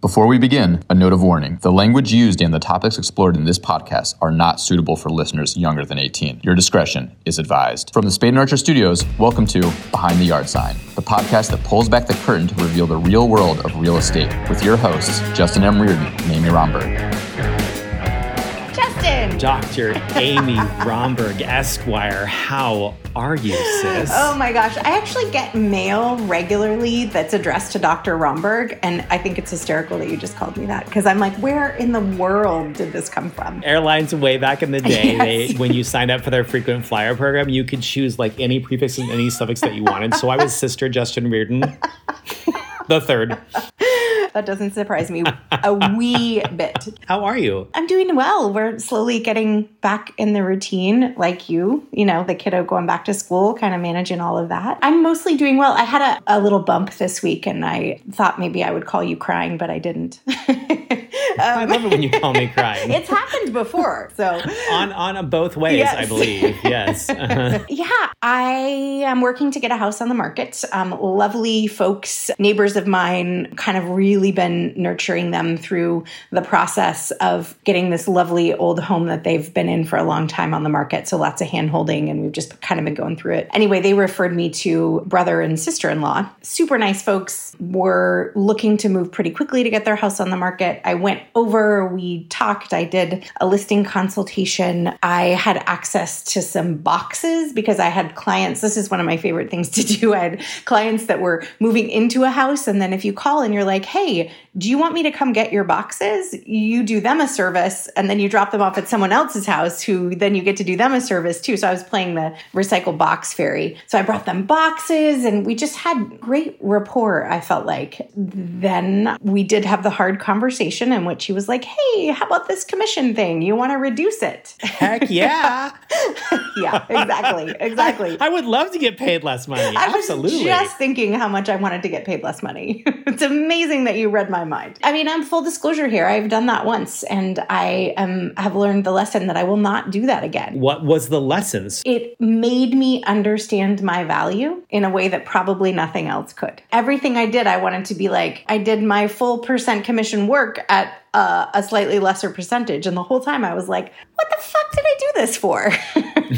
Before we begin, a note of warning. The language used and the topics explored in this podcast are not suitable for listeners younger than 18. Your discretion is advised. From the Spade and Archer Studios, welcome to Behind the Yard Sign, the podcast that pulls back the curtain to reveal the real world of real estate with your hosts, Justin M. Reardon and Amy Romberg. Dr. Amy Romberg, Esquire, how are you, sis? Oh my gosh. I actually get mail regularly that's addressed to Dr. Romberg, and I think it's hysterical that you just called me that because I'm like, where in the world did this come from? Airlines way back in the day, Yes. they, when you signed up for their frequent flyer program, you could choose like any prefix and any suffix that you wanted. So I was Sister Justin Reardon, the third. That doesn't surprise me a wee bit. How are you? I'm doing well. We're slowly getting back in the routine, like you, you know, the kiddo going back to school, kind of managing all of that. I'm mostly doing well. I had a, a little bump this week and I thought maybe I would call you crying, but I didn't. I love it when you call me crying. it's happened before. So, on on both ways, Yes. I believe. Yes. Uh-huh. yeah, I am working to get a house on the market. Um, lovely folks, neighbors of mine, kind of really been nurturing them through the process of getting this lovely old home that they've been in for a long time on the market. So lots of hand holding, and we've just kind of been going through it. Anyway, they referred me to brother and sister in law. Super nice folks were looking to move pretty quickly to get their house on the market. I went over, we talked, I did a listing consultation. I had access to some boxes because I had clients. This is one of my favorite things to do. I had clients that were moving into a house. And then if you call and you're like, hey, do you want me to come get your boxes? You do them a service and then you drop them off at someone else's house who then you get to do them a service too. So I was playing the recycle box fairy. So I brought them boxes and we just had great rapport, I felt like. Then we did have the hard conversation in which he was like, hey, how about this commission thing? You want to reduce it? Heck yeah. yeah, exactly. Exactly. I would love to get paid less money. I was Absolutely. just thinking how much I wanted to get paid less money. it's amazing that you read my mind. I mean, I'm full disclosure here. I've done that once, and I um, have learned the lesson that I will not do that again. what was the lessons? It made me understand my value in a way that probably nothing else could. Everything I did, I wanted to be like, I did my full percent commission work at uh, a slightly lesser percentage. And the whole time I was like, what the fuck did I do this for?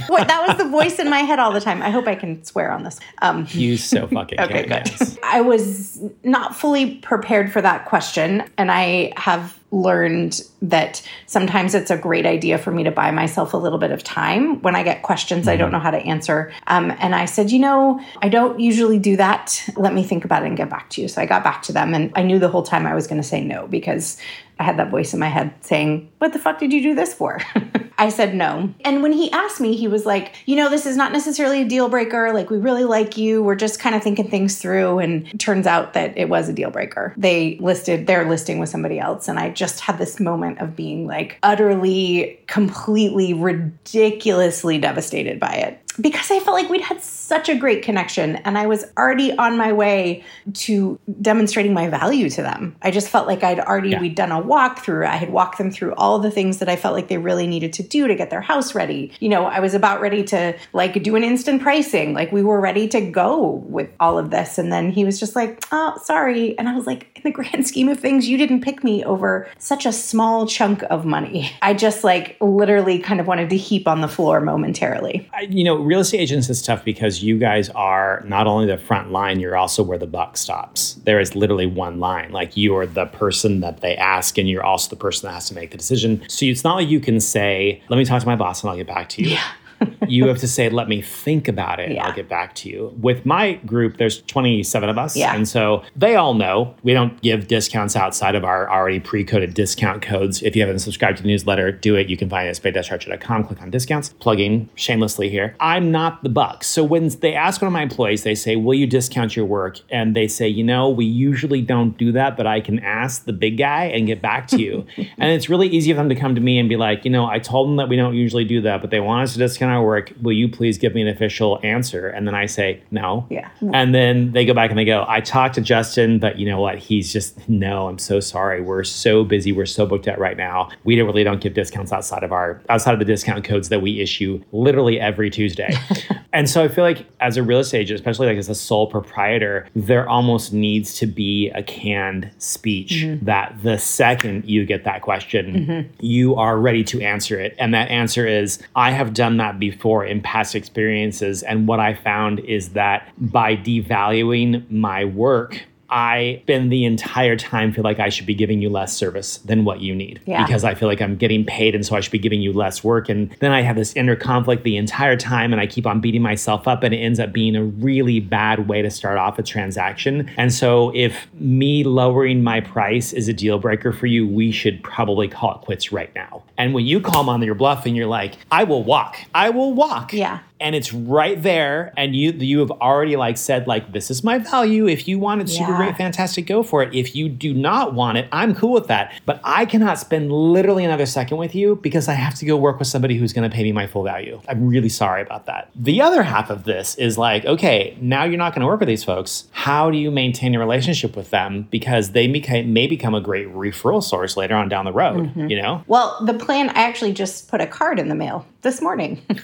what, that was the voice in my head all the time. I hope I can swear on this. Um, You so fucking Okay, can, good. yes. I was not fully prepared for that question. And I have learned that sometimes it's a great idea for me to buy myself a little bit of time when I get questions I don't know how to answer. Um, and I said, you know, I don't usually do that. Let me think about it and get back to you. So I got back to them. And I knew the whole time I was going to say no because I had that voice in my head saying, What the fuck did you do this for? I said no. And when he asked me, he was like, You know, this is not necessarily a deal breaker. Like, we really like you. We're just kind of thinking things through. And turns out that it was a deal breaker. They listed their listing with somebody else. And I just had this moment of being like utterly, completely, ridiculously devastated by it because I felt like we'd had such a great connection and I was already on my way to demonstrating my value to them. I just felt like I'd already, Yeah. we'd done a walkthrough. I had walked them through all the things that I felt like they really needed to do to get their house ready. You know, I was about ready to like do an instant pricing. Like we were ready to go with all of this. And then he was just like, oh, sorry. And I was like, in the grand scheme of things, you didn't pick me over such a small chunk of money. I just like literally kind of wanted to heap on the floor momentarily. I- you know, real estate agents is tough because you guys are not only the front line, you're also where the buck stops. There is literally one line. Like you are the person that they ask, and you're also the person that has to make the decision. So it's not like you can say, "Let me talk to my boss and I'll get back to you." Yeah. you have to say, "Let me think about it. and Yeah. I'll get back to you." With my group, there's 27 of us, Yeah. and so they all know we don't give discounts outside of our already pre-coded discount codes. If you haven't subscribed to the newsletter, do it. You can find it at spade-archer.com. Click on discounts. Plugging shamelessly here. I'm not the buck. So when they ask one of my employees, they say, "Will you discount your work?" And they say, "You know, we usually don't do that, but I can ask the big guy and get back to you." and it's really easy for them to come to me and be like, "You know, I told them that we don't usually do that, but they want us to discount our work. Will you please give me an official answer?" And then I say, "No." Yeah. And then they go back and they go, I talked to Justin, but you know what? He's just, no, I'm so sorry. We're so busy. We're so booked out right now. We don't really don't give discounts outside of our, outside of the discount codes that we issue literally every Tuesday. And so I feel like as a real estate agent, especially like as a sole proprietor, there almost needs to be a canned speech mm-hmm. that the second you get that question, mm-hmm. you are ready to answer it. And that answer is, I have done that before in past experiences. And what I found is that by devaluing my work, I spend the entire time feel like I should be giving you less service than what you need yeah. because I feel like I'm getting paid and so I should be giving you less work. And then I have this inner conflict the entire time and I keep on beating myself up and it ends up being a really bad way to start off a transaction. And so if me lowering my price is a deal breaker for you, we should probably call it quits right now. And when you call on your bluff and you're like, I will walk, I will walk. Yeah. and it's right there and you you have already like said like this is my value. If you want it super yeah. great fantastic go for it. If you do not want it i'm cool with that. But i cannot spend literally another second with you because i have to go work with somebody who's going to pay me my full value. I'm really sorry about that. The other half of this is like okay now you're not going to work with these folks. How do you maintain a relationship with them? Because they may, may become a great referral source later on down the road mm-hmm. you know? Well the plan i actually just put a card in the mail this morning the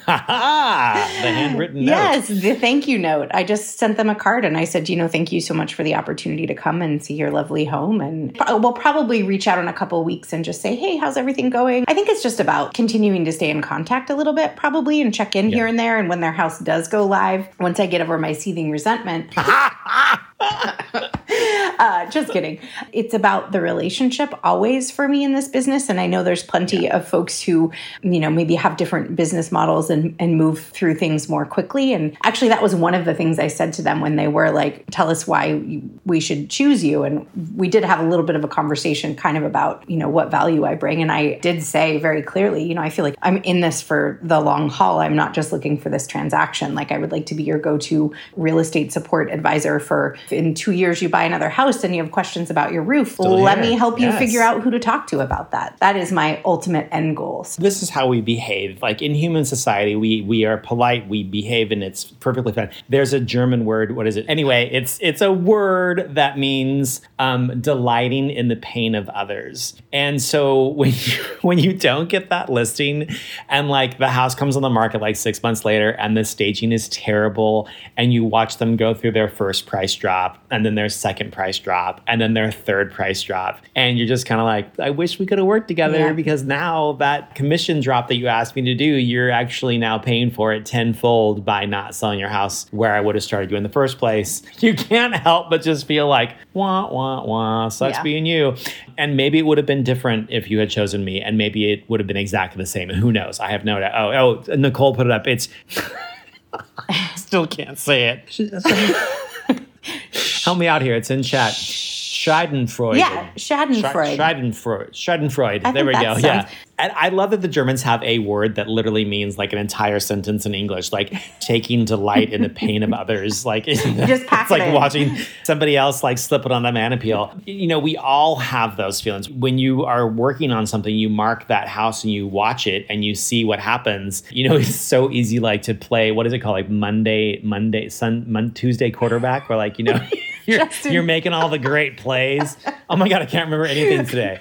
handwritten note. Yes, the thank you note. I just sent them a card and I said, you know, thank you so much for the opportunity to come and see your lovely home. And we'll probably reach out in a couple weeks and just say, hey, how's everything going? I think it's just about continuing to stay in contact a little bit, probably, and check in yeah. here and there. And when their house does go live, once I get over my seething resentment. uh, just kidding. It's about the relationship always for me in this business. And I know there's plenty yeah. of folks who, you know, maybe have different business models and, and move through things more quickly. And actually, that was one of the things I said to them when they were like, tell us why we should choose you. And we did have a little bit of a conversation kind of about, you know, what value I bring. And I did say very clearly, you know, I feel like I'm in this for the long haul. I'm not just looking for this transaction. Like, I would like to be your go to real estate support advisor for in two years you buy another house and you have questions about your roof, Still let here. me help you yes. figure out who to talk to about that. That is my ultimate end goals. This is how we behave. Like in human society, we we are polite, we behave, and it's perfectly fine. There's a German word. What is it? Anyway, it's it's a word that means um, delighting in the pain of others. And so when you when you don't get that listing, and like the house comes on the market like six months later, and the staging is terrible, and you watch them go through their first price drop drop and then their second price drop and then their third price drop. And you're just kind of like, I wish we could have worked together yeah. because now that commission drop that you asked me to do, you're actually now paying for it tenfold by not selling your house where I would have started you in the first place. You can't help but just feel like, wah, wah, wah, sucks yeah. being you. And maybe it would have been different if you had chosen me, and maybe it would have been exactly the same. And who knows? I have no doubt. Oh, oh, Nicole put it up. It's. Still can't say it. Help me out here. It's in chat. Schadenfreude. Yeah, Schadenfreude. Schadenfreude. Schadenfreude. There we go. Sounds, yeah. And I love that the Germans have a word that literally means like an entire sentence in English, like taking delight in the pain of others. Like just it's like watching somebody else like slip it on the man appeal. You know, we all have those feelings. When you are working on something, you mark that house and you watch it and you see what happens. You know, it's so easy like to play what is it called? Like Monday, Monday, Sun Mon- Tuesday quarterback, where like, you know, you're, you're making all the great plays. Oh my god, I can't remember anything today.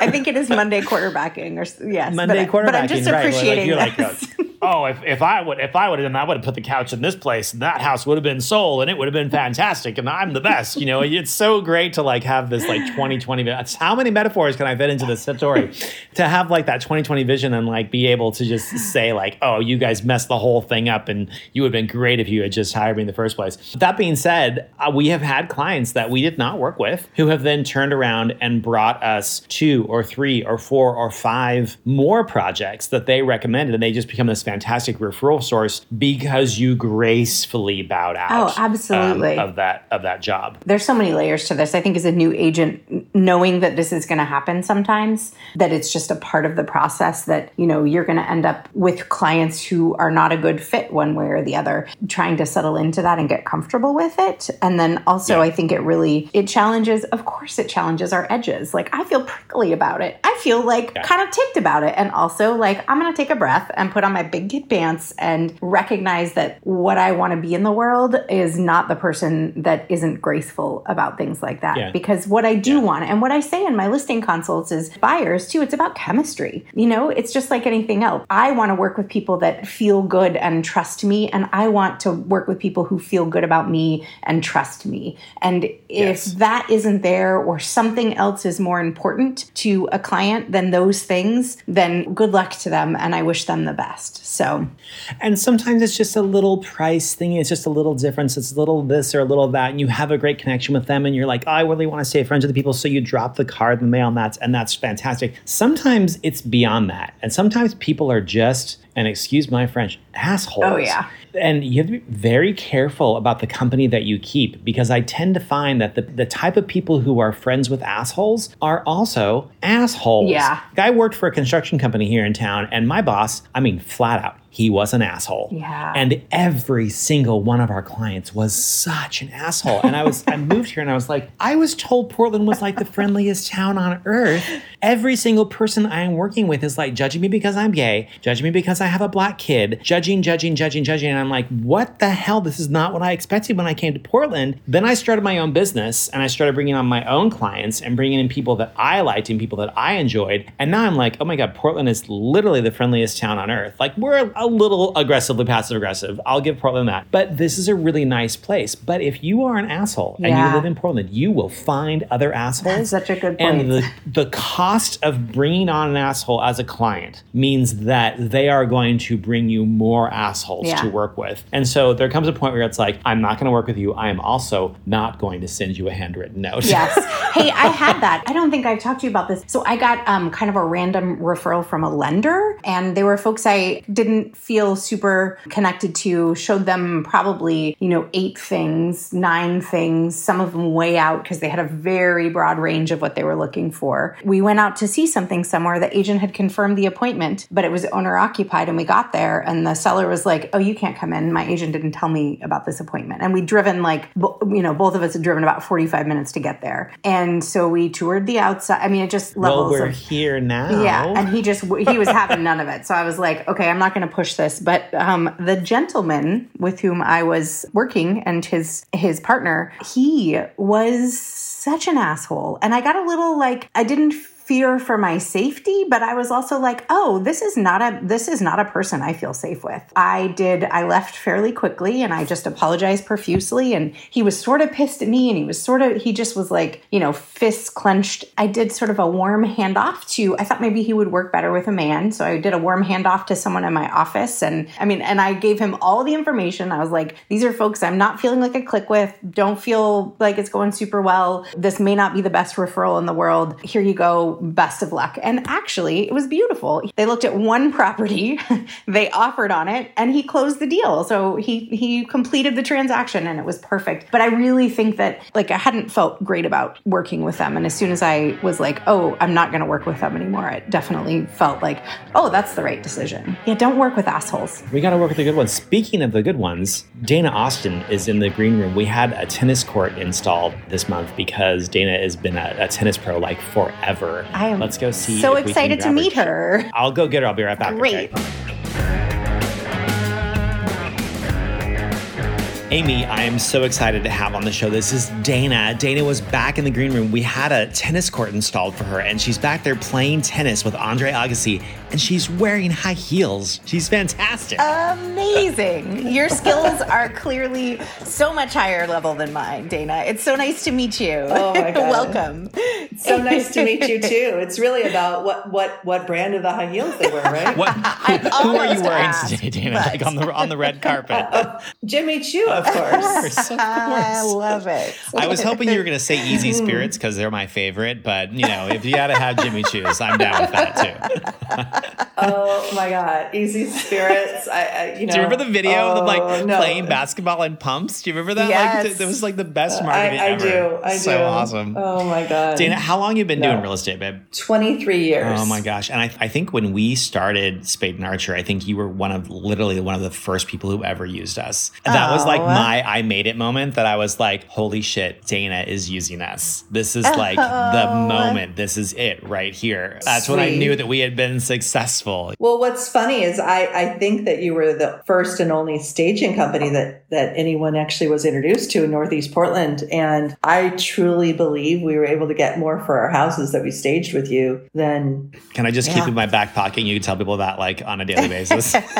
I think it is Monday quarterbacking or yes, Monday but, quarterbacking. But I'm just appreciating right. Like, like, oh, if, if I would if I would have done, I would have put the couch in this place, and that house would have been sold, and it would have been fantastic, and I'm the best. You know, it's so great to like have this like 2020. How many metaphors can I fit into this story? to have like that 2020 vision and like be able to just say like, oh, you guys messed the whole thing up, and you would have been great if you had just hired me in the first place. That being said, uh, we have had clients that we did not work with who have then turned around and brought us two or three or four or five more projects that they recommended, and they just become this referral source because you gracefully bowed out. Oh, absolutely. Um, of that of that job. There's so many layers to this. I think as a new agent, knowing that this is going to happen sometimes, that it's just a part of the process that you know you're going to end up with clients who are not a good fit one way or the other. Trying to settle into that and get comfortable with it, and then also yeah. I think it really it challenges. Of course, it challenges our edges. Like I feel prickly about it. I feel like Yeah. kind of ticked about it. And also, like, I'm going to take a breath and put on my big kid pants and recognize that what I want to be in the world is not the person that isn't graceful about things like that. Yeah. Because what I do want, and what I say in my listing consults is buyers too, it's about chemistry. You know, it's just like anything else. I want to work with people that feel good and trust me. And I want to work with people who feel good about me and trust me. And if Yes. that isn't there or something else is more important to a client than those things, then good luck to them and I wish them the best. So, And sometimes it's just a little price thing. It's just a little difference. It's a little this or a little that. And you have a great connection with them. And you're like, oh, I really want to stay friends with the people. So you drop the card in the mail and that's, and that's fantastic. Sometimes it's beyond that. And sometimes people are just, and excuse my French, assholes. Oh, yeah. And you have to be very careful about the company that you keep because I tend to find that the, the type of people who are friends with assholes are also assholes. Yeah. I worked for a construction company here in town, and my boss, I mean, flat out, he was an asshole. Yeah. And every single one of our clients was such an asshole. And I was, I moved here and I was like, I was told Portland was like the friendliest town on earth. Every single person I am working with is like judging me because I'm gay, judging me because I have a black kid, judging, judging, judging, judging. And I'm like, what the hell? This is not what I expected when I came to Portland. Then I started my own business and I started bringing on my own clients and bringing in people that I liked and people that I enjoyed. And now I'm like, oh my God, Portland is literally the friendliest town on earth. Like, we're a little aggressively passive aggressive. I'll give Portland that. But this is a really nice place. But if you are an asshole and you live in Portland, you will find other assholes. That's such a good And the, the cost of bringing on an asshole as a client means that they are going to bring you more assholes Yeah. to work with. And so there comes a point where it's like, I'm not going to work with you. I am also not going to send you a handwritten note. Yes. hey, I had that. I don't think I've talked to you about this. So I got um, kind of a random referral from a lender, and they were folks I didn't feel super connected to. Showed them probably, you know, eight things, nine things, some of them way out because they had a very broad range of what they were looking for. We went out to see something somewhere. The agent had confirmed the appointment, but it was owner occupied, and we got there, and the seller was like, "Oh, you can't come in. My agent didn't tell me about this appointment." And we'd driven like, you know, both of us had driven about forty-five minutes to get there, and so we toured the outside. I mean, it just levels. Well, we're of here now. yeah, and he just he was having none of it. So I was like, okay, I'm not going to push this. But um, the gentleman with whom I was working and his his partner, he was such an asshole, and I got a little like I didn't fear for my safety but i was also like oh this is not a this is not a person i feel safe with. I did i left fairly quickly and i just apologized profusely and he was sort of pissed at me and he was sort of he just was like you know fists clenched. I did sort of a warm handoff to i thought maybe he would work better with a man. So i did a warm handoff to someone in my office and i mean and i gave him all the information. I was like these are folks i'm not feeling like a click with. Don't feel like it's going super well. This may not be the best referral in the world. Here you go best of luck. And actually it was beautiful. They looked at one property they offered on it and he closed the deal. So he he completed the transaction and it was perfect. But i really think that like i hadn't felt great about working with them. And as soon as i was like oh i'm not going to work with them anymore it definitely felt like oh that's the right decision. Yeah don't work with assholes. We got to work with the good ones. Speaking of the good ones, Dana Austin is in the green room. We had a tennis court installed this month because Dana has been a, a tennis pro like forever. I am Let's go see. so if we can excited to meet chair. her I'll go get her. I'll be right back. Great. okay? Amy, I am so excited to have on the show. This is Dana. Dana was back in the green room. We had a tennis court installed for her, and she's back there playing tennis with Andre Agassi, and she's wearing high heels. She's fantastic. Amazing. Your skills are clearly so much higher level than mine, Dana. It's so nice to meet you. Oh my God. Welcome. So nice to meet you too. It's really about what what what brand of the high heels they wear, right? What, who, who are you wearing asked, today, Dana? but- Like on the on the red carpet. Uh, Jimmy Choo, of course. Of course, I love it. I was hoping you were going to say Easy Spirits because they're my favorite, but you know, if you got to have Jimmy Choo's, I'm down with that too. oh my God, Easy Spirits. I, I you know. Do you remember the video of them like oh, no. playing basketball in pumps? Do you remember that? Like Yes. th- that was like the best marketing I, I ever. do. I do. so do. awesome. Oh my God. Dana, how long you been No. doing real estate, babe? Twenty three years. Oh my gosh. And I, I think when we started Spade and Archer, I think you were one of literally one of the first people who ever used us. That was like my I made it moment that I was like, holy shit, Dana is using us. This is like the oh. moment. This is it right here. That's when I knew that we had been successful. Well, what's funny is I, I think that you were the first and only staging company that, that anyone actually was introduced to in Northeast Portland. And I truly believe we were able to get more for our houses that we staged with you than Can I just keep Yeah. it in my back pocket and you can tell people that like on a daily basis?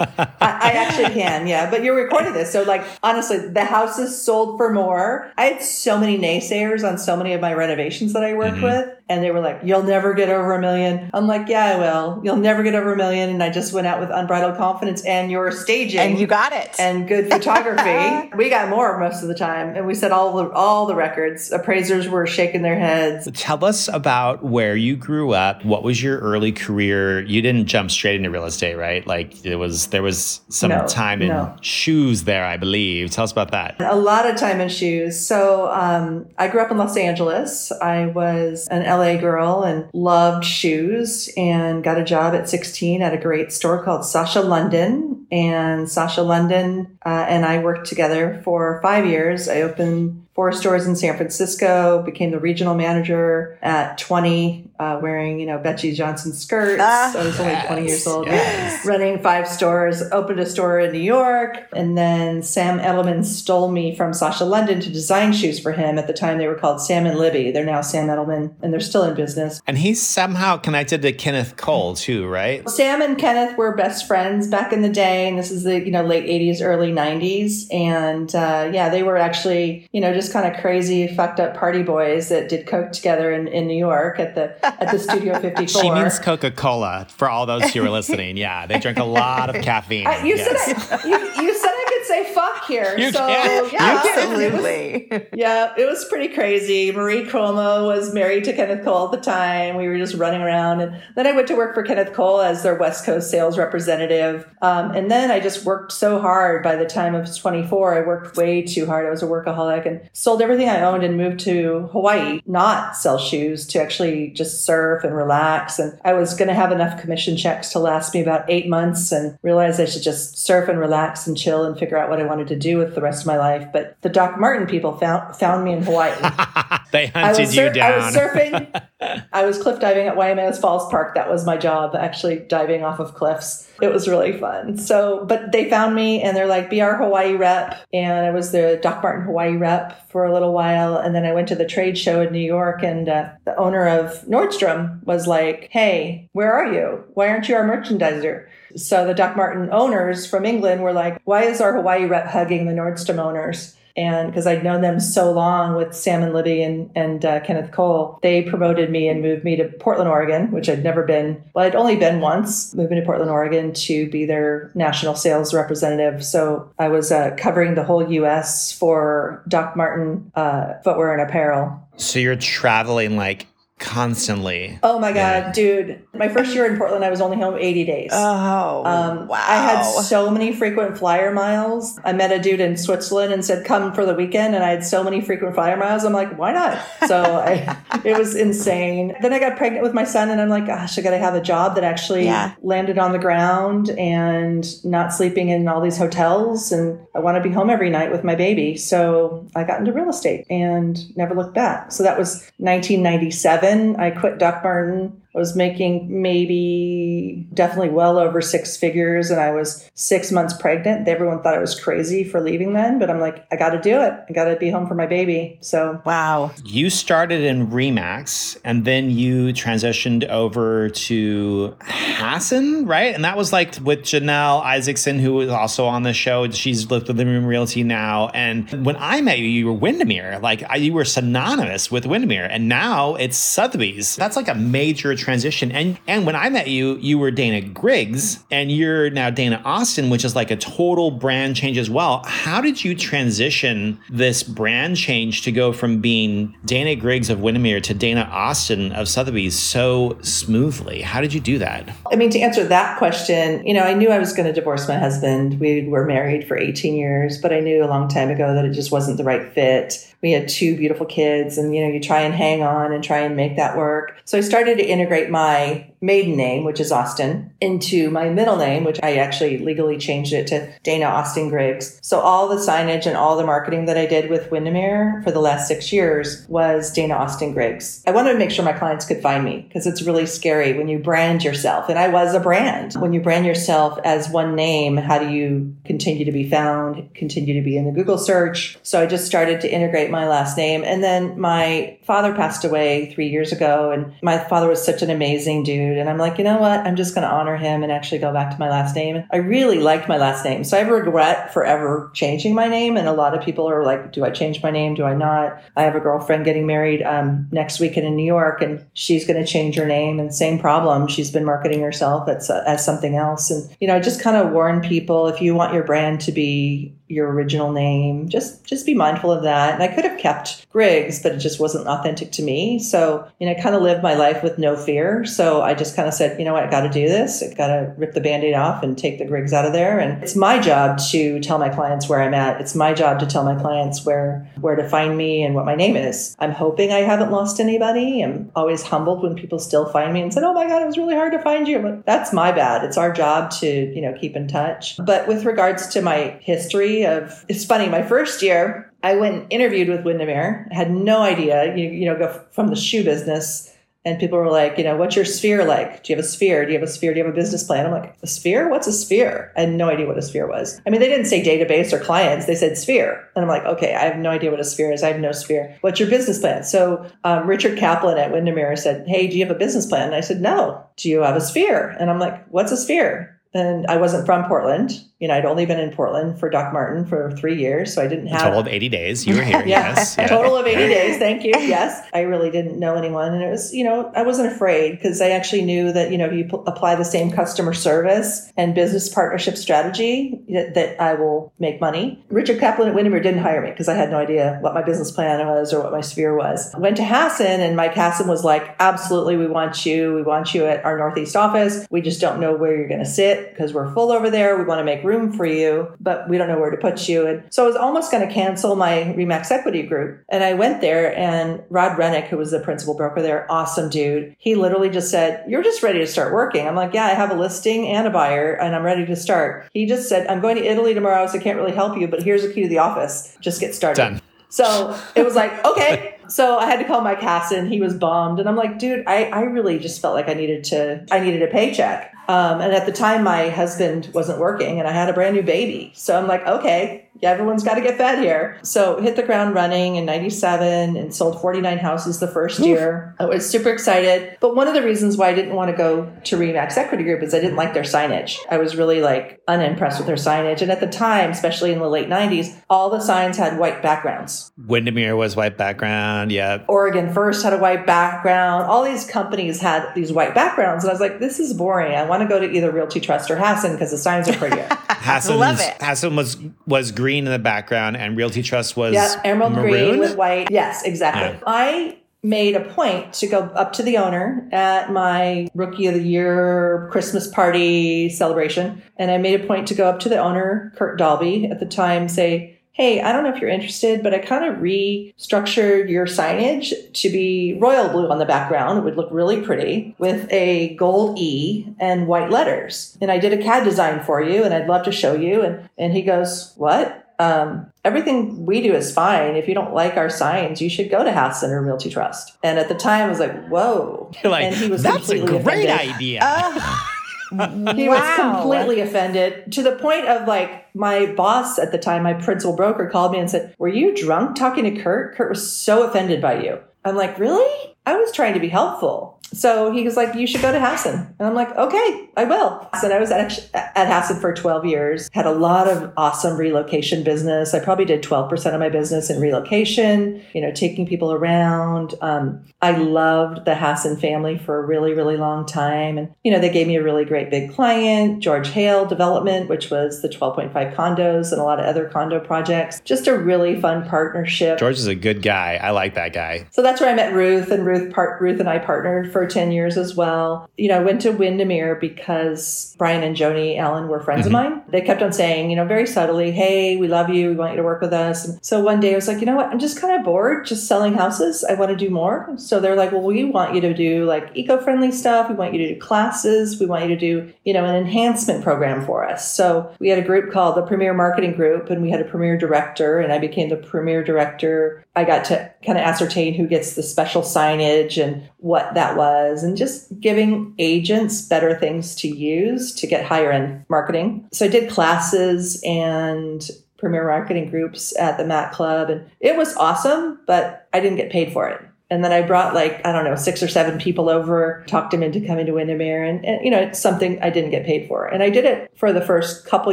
I, I actually can, yeah. But you're recording this. So, like, honestly, the houses sold for more. I had so many naysayers on so many of my renovations that I worked mm-hmm. with. And they were like, you'll never get over a million. I'm like, yeah, I will. You'll never get over a million. And I just went out with unbridled confidence and your staging. And you got it. and good photography. we got more most of the time, and we set all the all the records. Appraisers were shaking their heads. Tell us about where you grew up. What was your early career? You didn't jump straight into real estate, right? Like it was there was some No, time in no. shoes there, I believe. Tell us about that. A lot of time in shoes. So um, I grew up in Los Angeles. I was an LA girl and loved shoes, and got a job at 16 at a great store called Sacha London. And Sacha London uh, and I worked together for five years. I opened four stores in San Francisco, became the regional manager at 20, uh, wearing, you know, Betsey Johnson skirts. Ah, I was only 20 years old. yes. Running five stores, opened a store in New York. And then Sam Edelman stole me from Sacha London to design shoes for him. At the time, they were called Sam and Libby. They're now Sam Edelman, and they're still in business. And he's somehow connected to Kenneth Cole too, right? Sam and Kenneth were best friends back in the day, and this is the you know late '80s, early '90s, and uh, yeah, they were actually you know just kind of crazy, fucked up party boys that did coke together in, in New York at the at the Studio 54. She means Coca Cola for all those who are listening. Yeah, they drink a lot of caffeine. I- you Yes. said I, you, you said I could say fuck here, You so can. yeah, Absolutely. Yeah, it was pretty crazy. Marie Cuomo was married to Kenneth Cole at the time. We were just running around. And then I went to work for Kenneth Cole as their West Coast sales representative. Um, and then I just worked so hard by the time I was 24. I worked way too hard. I was a workaholic and sold everything I owned and moved to Hawaii, not sell shoes, to actually just surf and relax. And I was going to have enough commission checks to last me about eight months and realized I should just surf and relax and chill and figure out what I wanted to do with the rest of my life. But the Doc Martin people found, found me in Hawaii. they I hunted was, you down. I was surfing. I was cliff diving at Waimea Falls Park. That was my job, actually diving off of cliffs. It was really fun. So, but they found me and they're like, be our Hawaii rep. And I was the Doc Martin Hawaii rep for a little while. And then I went to the trade show in New York and uh, the owner of Nordstrom was like, hey, where are you? Why aren't you our merchandiser? So the Doc Martin owners from England were like, why is our Hawaii rep hugging the Nordstrom owners? And because I'd known them so long with Sam and Libby and, and uh, Kenneth Cole, they promoted me and moved me to Portland, Oregon, which I'd never been. Well, I'd only been once, moving to Portland, Oregon to be their national sales representative. So I was uh, covering the whole U.S. for Doc Martin uh, footwear and apparel. so you're traveling like constantly. Oh my God, dude. My first year in Portland, I was only home 80 days. Oh, Um, wow. I had so many frequent flyer miles. I met a dude in Switzerland and said, "Come for the weekend," and I had so many frequent flyer miles. I'm like, "Why not?" So I, it was insane. Then I got pregnant with my son, and I'm like, "Gosh, I got to have a job that actually Yeah. landed on the ground and not sleeping in all these hotels. And I want to be home every night with my baby." So I got into real estate and never looked back. So that was 1997. I quit Doc Martin. I was making maybe definitely well over six figures and I was six months pregnant. Everyone thought I was crazy for leaving then, but I'm like, I got to do it. I got to be home for my baby. So wow. You started in Remax and then you transitioned over to Hasson, right? And that was like with Janelle Isaacson, who was also on the show. She's lived with Living Room Realty now. And when I met you, you were Windermere. Like you were synonymous with Windermere. And now it's Sotheby's. That's like a major transition. And and when I met you, you were Dana Griggs and you're now Dana Austin, which is like a total brand change as well. How did you transition this brand change to go from being Dana Griggs of Windermere to Dana Austin of Sotheby's so smoothly? How did you do that? I mean, to answer that question, you know, I knew I was going to divorce my husband. We were married for 18 years, but I knew a long time ago that it just wasn't the right fit. We had two beautiful kids, and, you know, you try and hang on and try and make that work. So I started to integrate my maiden name, which is Austin, into my middle name, which I actually legally changed it to Dana Austin Griggs. So all the signage and all the marketing that I did with Windermere for the last six years was Dana Austin Griggs. I wanted to make sure my clients could find me because it's really scary when you brand yourself. And I was a brand. When you brand yourself as one name, how do you continue to be found, continue to be in the Google search? So I just started to integrate my last name. And then my father passed away three years ago. And my father was such an amazing dude. And I'm like, you know what? I'm just going to honor him and actually go back to my last name. I really liked my last name. So I have regret forever changing my name. And a lot of people are like, do I change my name? Do I not? I have a girlfriend getting married um, next weekend in New York and she's going to change her name and same problem. She's been marketing herself as, as something else. And, you know, just kind of warn people if you want your brand to be your original name. Just just be mindful of that. And I could have kept Griggs, but it just wasn't authentic to me. So, you know, I kind of lived my life with no fear. So I just kind of said, you know what, I got to do this. I got to rip the band-aid off and take the Griggs out of there. And it's my job to tell my clients where I'm at. It's my job to tell my clients where where to find me and what my name is. I'm hoping I haven't lost anybody. I'm always humbled when people still find me and said, "Oh my god, it was really hard to find you." But that's my bad. It's our job to, you know, keep in touch. But with regards to my history of it's funny my first year i went and interviewed with windermere. Had no idea you, you know go from the shoe business. And people were like you know what's your sphere like? Do you have a sphere? Do you have a sphere? Do you have a business plan? I'm like a sphere? What's a sphere? I had no idea what a sphere was. I mean they didn't say database or clients. They said sphere. And i'm like okay i have no idea what a sphere is. I have no sphere. What's your business plan? So um, richard kaplan at windermere said hey do you have a business plan? And i said no. Do you have a sphere? And i'm like what's a sphere and I wasn't from Portland. You know, I'd only been in Portland for Doc Martin for three years, so I didn't have a total of eighty days. You were here, yeah, yes, yeah. total of eighty days. Thank you. Yes, I really didn't know anyone, and it was, you know, I wasn't afraid because I actually knew that you know if you p- apply the same customer service and business partnership strategy, that, that I will make money. Richard Kaplan at Windermere didn't hire me because I had no idea what my business plan was or what my sphere was. I went to Hasson, and Mike Hasson was like, "Absolutely, we want you. We want you at our Northeast office. We just don't know where you're going to sit." Because we're full over there. We want to make room for you, but we don't know where to put you. And so I was almost going to cancel my Remax Equity Group. And I went there and Rod Rennick, who was the principal broker there, awesome dude. He literally just said, You're just ready to start working. I'm like, Yeah, I have a listing and a buyer and I'm ready to start. He just said, I'm going to Italy tomorrow, so I can't really help you, but here's a key to the office. Just get started. Done. So it was like, okay. So I had to call Mike and He was bummed. And I'm like, dude, I, I really just felt like I needed to, I needed a paycheck. Um, and at the time, my husband wasn't working and I had a brand new baby. So I'm like, okay, yeah, everyone's got to get fed here. So hit the ground running in 97 and sold 49 houses the first Oof. year. I was super excited. But one of the reasons why I didn't want to go to Remax Equity Group is I didn't like their signage. I was really like unimpressed with their signage. And at the time, especially in the late 90s, all the signs had white backgrounds. Windermere was white background. Yeah. Oregon First had a white background. All these companies had these white backgrounds. And I was like, this is boring. I want to go to either Realty Trust or Hasson because the signs are prettier. Hasson, Love it. Hasson was, was green green in the background, and Realty Trust was yeah, emerald maroon? green with white. Yes, exactly. Yeah. I made a point to go up to the owner at my rookie of the year Christmas party celebration. And I made a point to go up to the owner, Kurt Dalby, at the time, say, Hey, I don't know if you're interested, but I kind of restructured your signage to be royal blue on the background. It would look really pretty with a gold E and white letters. And I did a CAD design for you and I'd love to show you. And, and he goes, What? um, everything we do is fine. If you don't like our signs, you should go to Hasson or Realty Trust. And at the time, I was like, whoa. You're like, and he was that's a great offended. idea. Uh, he wow. was completely offended to the point of like my boss at the time, my principal broker called me and said, Were you drunk talking to Kurt? Kurt was so offended by you. I'm like, Really? I was trying to be helpful so he was like, you should go to Hasson. And I'm like, okay, I will. And I was actually at Hasson for 12 years, had a lot of awesome relocation business. I probably did 12% of my business in relocation, you know, taking people around. Um, I loved the Hasson family for a really, really long time. And, you know, they gave me a really great big client, George Hale Development, which was the 12.5 condos and a lot of other condo projects. Just a really fun partnership. George is a good guy. I like that guy. So that's where I met Ruth. And Ruth Ruth part, Ruth and I partnered for 10 years as well. You know, I went to Windermere because Brian and Joni Allen were friends mm-hmm. of mine. They kept on saying, you know, very subtly, hey, we love you. We want you to work with us. And so one day I was like, you know what? I'm just kind of bored just selling houses. I want to do more. So they're like, well, we want you to do like eco-friendly stuff. We want you to do classes. We want you to do, you know, an enhancement program for us. So we had a group called the Premier Marketing Group and we had a premier director and I became the premier director. I got to kind of ascertain who gets the special signage and what that was and just giving agents better things to use to get higher end marketing. So I did classes and premier marketing groups at the Mac Club and it was awesome, but I didn't get paid for it. And then I brought like, I don't know, six or seven people over, talked them into coming to Windermere. And, and, you know, it's something I didn't get paid for. And I did it for the first couple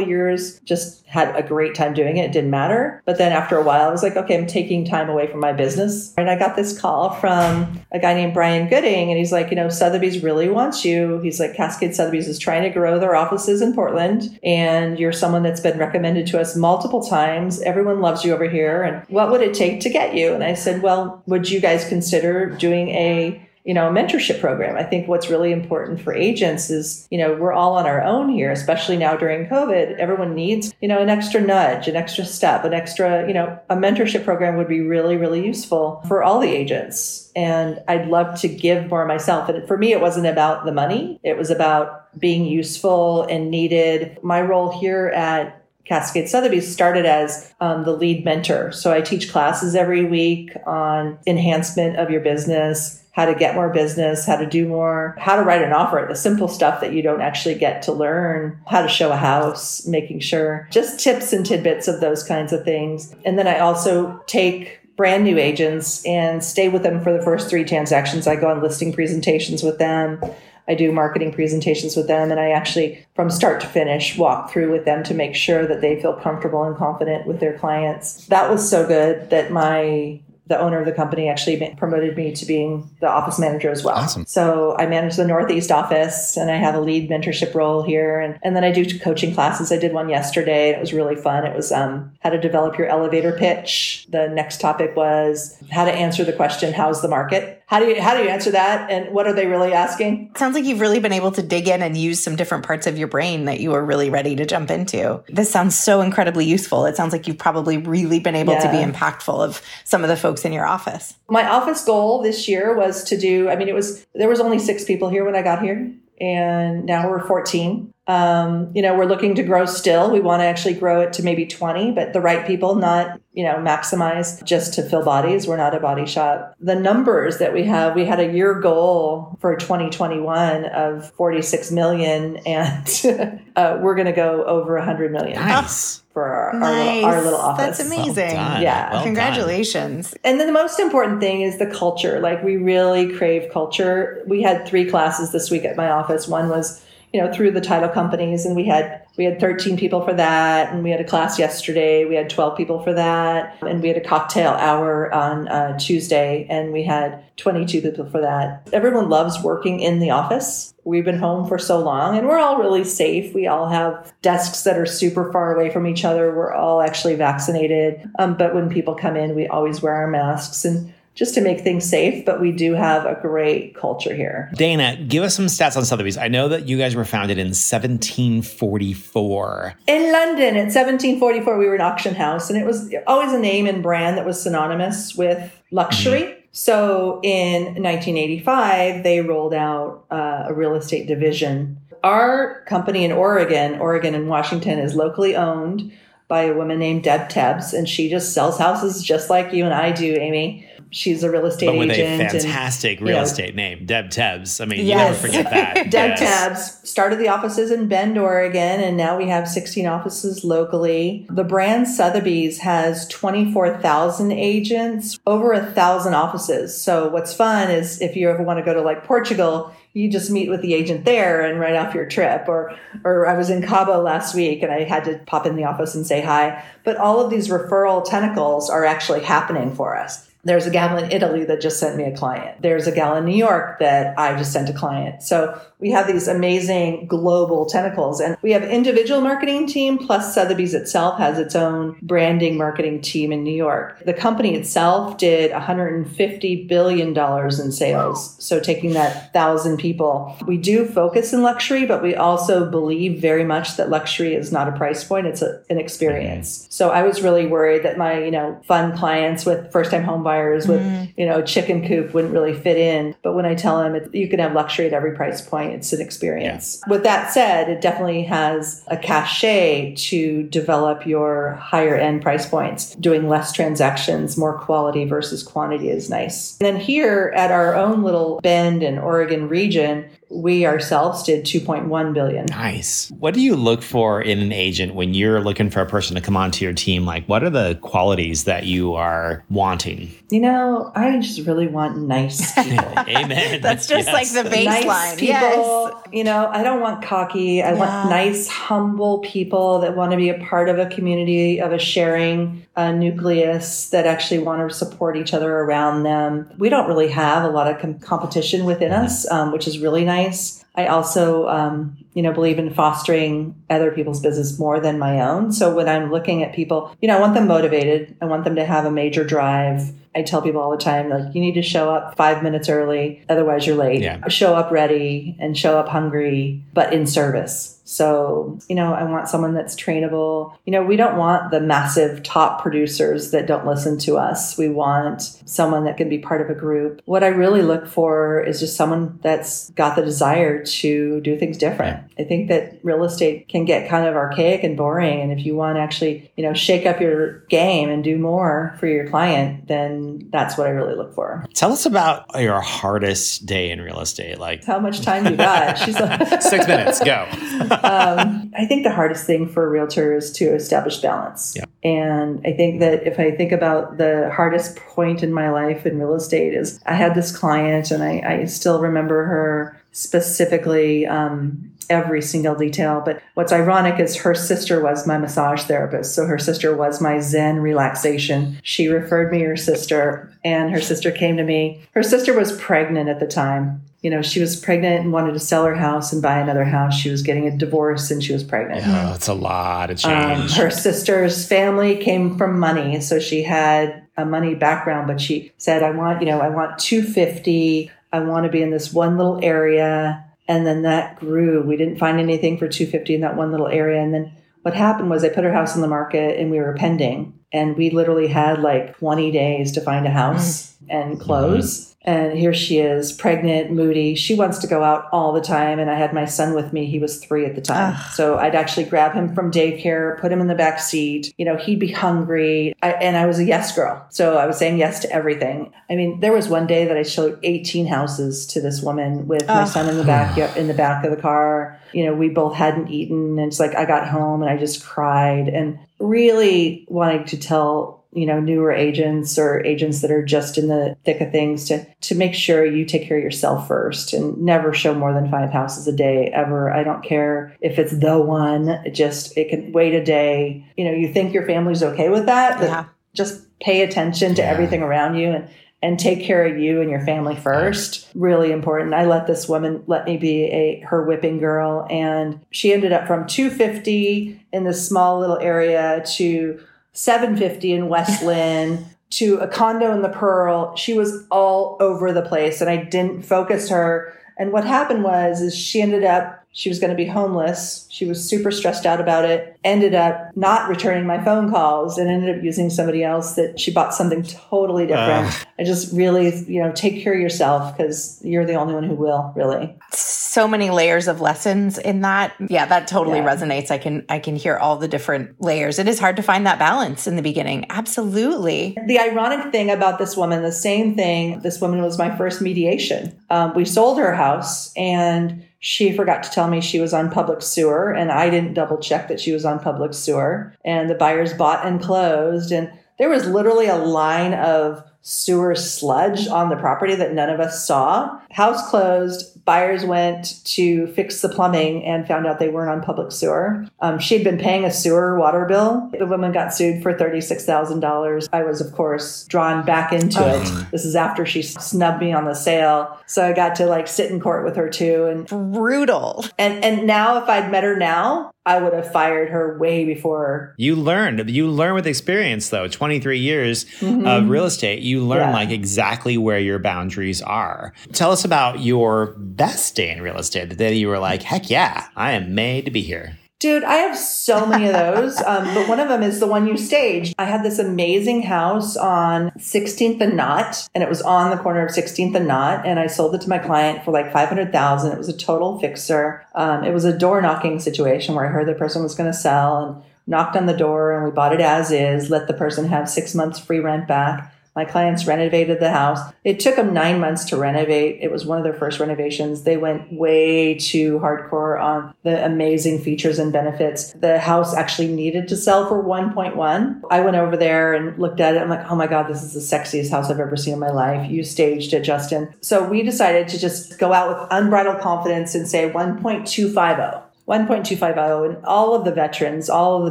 years, just had a great time doing it. It didn't matter. But then after a while, I was like, okay, I'm taking time away from my business. And I got this call from a guy named Brian Gooding. And he's like, you know, Sotheby's really wants you. He's like, Cascade Sotheby's is trying to grow their offices in Portland. And you're someone that's been recommended to us multiple times. Everyone loves you over here. And what would it take to get you? And I said, well, would you guys consider consider doing a you know, mentorship program. I think what's really important for agents is, you know, we're all on our own here, especially now during COVID. Everyone needs, you know, an extra nudge, an extra step, an extra, you know, a mentorship program would be really, really useful for all the agents. And I'd love to give more myself. And for me, it wasn't about the money. It was about being useful and needed. My role here at Cascade Sotheby's started as um, the lead mentor. So I teach classes every week on enhancement of your business, how to get more business, how to do more, how to write an offer, the simple stuff that you don't actually get to learn, how to show a house, making sure just tips and tidbits of those kinds of things. And then I also take brand new agents and stay with them for the first three transactions. I go on listing presentations with them. I do marketing presentations with them and I actually from start to finish walk through with them to make sure that they feel comfortable and confident with their clients. That was so good that my the owner of the company actually promoted me to being the office manager as well. Awesome. So I manage the Northeast office and I have a lead mentorship role here. And, and then I do coaching classes. I did one yesterday. And it was really fun. It was um, how to develop your elevator pitch. The next topic was how to answer the question, how's the market? How do you how do you answer that? And what are they really asking? Sounds like you've really been able to dig in and use some different parts of your brain that you were really ready to jump into. This sounds so incredibly useful. It sounds like you've probably really been able yeah. to be impactful of some of the folks in your office. My office goal this year was to do, I mean, it was there was only six people here when I got here and now we're 14. Um, you know, we're looking to grow still. We want to actually grow it to maybe 20, but the right people, not, you know, maximize just to fill bodies. We're not a body shop. The numbers that we have, we had a year goal for 2021 of 46 million, and uh, we're going to go over 100 million. Nice. For our, nice. our, our, little office. That's amazing. Well yeah. Well Congratulations. Done. And then the most important thing is the culture. Like, we really crave culture. We had three classes this week at my office. One was you know through the title companies and we had we had 13 people for that and we had a class yesterday we had 12 people for that and we had a cocktail hour on uh, tuesday and we had 22 people for that. Everyone loves working in the office. We've been home for so long and we're all really safe. We all have desks that are super far away from each other. We're all actually vaccinated. Um, but when people come in we always wear our masks and just to make things safe, but we do have a great culture here. Dana, give us some stats on Sotheby's. I know that you guys were founded in 1744. In London, in 1744, we were an auction house, and it was always a name and brand that was synonymous with luxury. Mm-hmm. So in 1985, they rolled out uh, a real estate division. Our company in Oregon, Oregon and Washington, is locally owned by a woman named Deb Tebbs, and she just sells houses just like you and I do, Amy she's a real estate but with agent. a fantastic and, real know, estate name, Deb Tebbs. I mean, yes. you never forget that. Deb yes. Tebbs started the offices in Bend, Oregon, and now we have 16 offices locally. The brand Sotheby's has 24,000 agents, over a thousand offices. So what's fun is if you ever want to go to like Portugal, you just meet with the agent there and write off your trip. Or, or I was in Cabo last week and I had to pop in the office and say hi. But all of these referral tentacles are actually happening for us There's a gal in Italy that just sent me a client. There's a gal in New York that I just sent a client. So we have these amazing global tentacles and we have individual marketing team plus Sotheby's itself has its own branding marketing team in New York. The company itself did 150 billion dollars in sales. So taking that thousand people, we do focus in luxury, but we also believe very much that luxury is not a price point; it's a, an experience. So I was really worried that my you know fun clients with first time home buyers with mm. you know chicken coop wouldn't really fit in. But when I tell them it, you can have luxury at every price point it's an experience. Yeah. With that said, it definitely has a cachet to develop your higher end price points. Doing less transactions, more quality versus quantity is nice. And then here at our own little Bend and Oregon region, we ourselves did 2.1 billion. Nice. What do you look for in an agent when you're looking for a person to come onto your team? Like, what are the qualities that you are wanting? You know, I just really want nice people. Amen. That's just yes. like the baseline. Nice people. Yes. You know, I don't want cocky. I yeah. want nice, humble people that want to be a part of a community of a sharing uh, nucleus that actually want to support each other around them. We don't really have a lot of com- competition within us, um, which is really nice nice. I also, um, you know, believe in fostering other people's business more than my own. So when I'm looking at people, you know, I want them motivated. I want them to have a major drive. I tell people all the time, like, you need to show up five minutes early, otherwise you're late. Yeah. Show up ready and show up hungry, but in service. So, you know, I want someone that's trainable. You know, we don't want the massive top producers that don't listen to us. We want someone that can be part of a group. What I really look for is just someone that's got the desire to do things different. I think that real estate can get kind of archaic and boring. And if you want to actually, you know, shake up your game and do more for your client, then that's what I really look for. Tell us about your hardest day in real estate. Like how much time you got? She's like six minutes. Go. um, I think the hardest thing for a realtor is to establish balance. Yeah. And I think that if I think about the hardest point in my life in real estate is I had this client and I, I still remember her specifically um, every single detail. But what's ironic is her sister was my massage therapist. So her sister was my Zen relaxation. She referred me her sister, and her sister came to me. Her sister was pregnant at the time you know, she was pregnant and wanted to sell her house and buy another house. She was getting a divorce and she was pregnant. Yeah, that's a lot of change. Um, her sister's family came from money, so she had a money background, but she said, "I want, you know, I want 250. I want to be in this one little area." And then that grew. We didn't find anything for 250 in that one little area, and then what happened was I put her house on the market and we were pending, and we literally had like 20 days to find a house mm. and close. Mm-hmm and here she is, pregnant, moody. She wants to go out all the time. And I had my son with me. He was three at the time. Ugh. So I'd actually grab him from daycare, put him in the back seat. You know, he'd be hungry. I, and I was a yes girl. So I was saying yes to everything. I mean, there was one day that I showed 18 houses to this woman with my son in the back, in the back of the car. You know, we both hadn't eaten. And it's like I got home and I just cried and really wanting to tell you know newer agents or agents that are just in the thick of things to to make sure you take care of yourself first and never show more than five houses a day ever. I don't care if it's the one it just it can wait a day. You know you think your family's okay with that yeah. just pay attention to yeah. everything around you and and take care of you and your family first. Really important. I let this woman let me be a her whipping girl and she ended up from 250 in this small little area to 750 in West Linn to a condo in the Pearl. She was all over the place and I didn't focus her. And what happened was is she ended up she was going to be homeless. She was super stressed out about it. Ended up not returning my phone calls and ended up using somebody else that she bought something totally different. Uh. I just really, you know, take care of yourself because you're the only one who will, really. So many layers of lessons in that. Yeah, that totally yeah. resonates. I can I can hear all the different layers. It is hard to find that balance in the beginning. Absolutely. The ironic thing about this woman, the same thing, this woman was my first mediation. Um, we sold her house and she forgot to tell me she was on public sewer and I didn't double check that she was on public sewer. And the buyers bought and closed and there was literally a line of sewer sludge on the property that none of us saw. House closed. Buyers went to fix the plumbing and found out they weren't on public sewer. Um, she'd been paying a sewer water bill. The woman got sued for $36,000. I was, of course, drawn back into it. This is after she snubbed me on the sale. So I got to like sit in court with her too. And Brutal. and and now if I'd met her now, I would have fired her way before. You learned. You learn with experience, though. Twenty three years of mm-hmm. real estate, you learn Yeah. like exactly where your boundaries are. Tell us about your best day in real estate. The day that you were like, "Heck yeah, I am made to be here." Dude, I have so many of those. Um, but one of them is the one you staged. I had this amazing house on 16th and Knott, and it was on the corner of 16th and Knott, and I sold it to my client for like 500000 It was a total fixer. Um, it was a door knocking situation where I heard the person was going to sell and knocked on the door, and we bought it as is, let the person have six months free rent back. My clients renovated the house. It took them nine months to renovate. It was one of their first renovations. They went way too hardcore on the amazing features and benefits. The house actually needed to sell for 1.1. I went over there and looked at it. I'm like, oh my God, this is the sexiest house I've ever seen in my life. You staged it, Justin. So we decided to just go out with unbridled confidence and say 1.250. 1.250 and all of the veterans all of the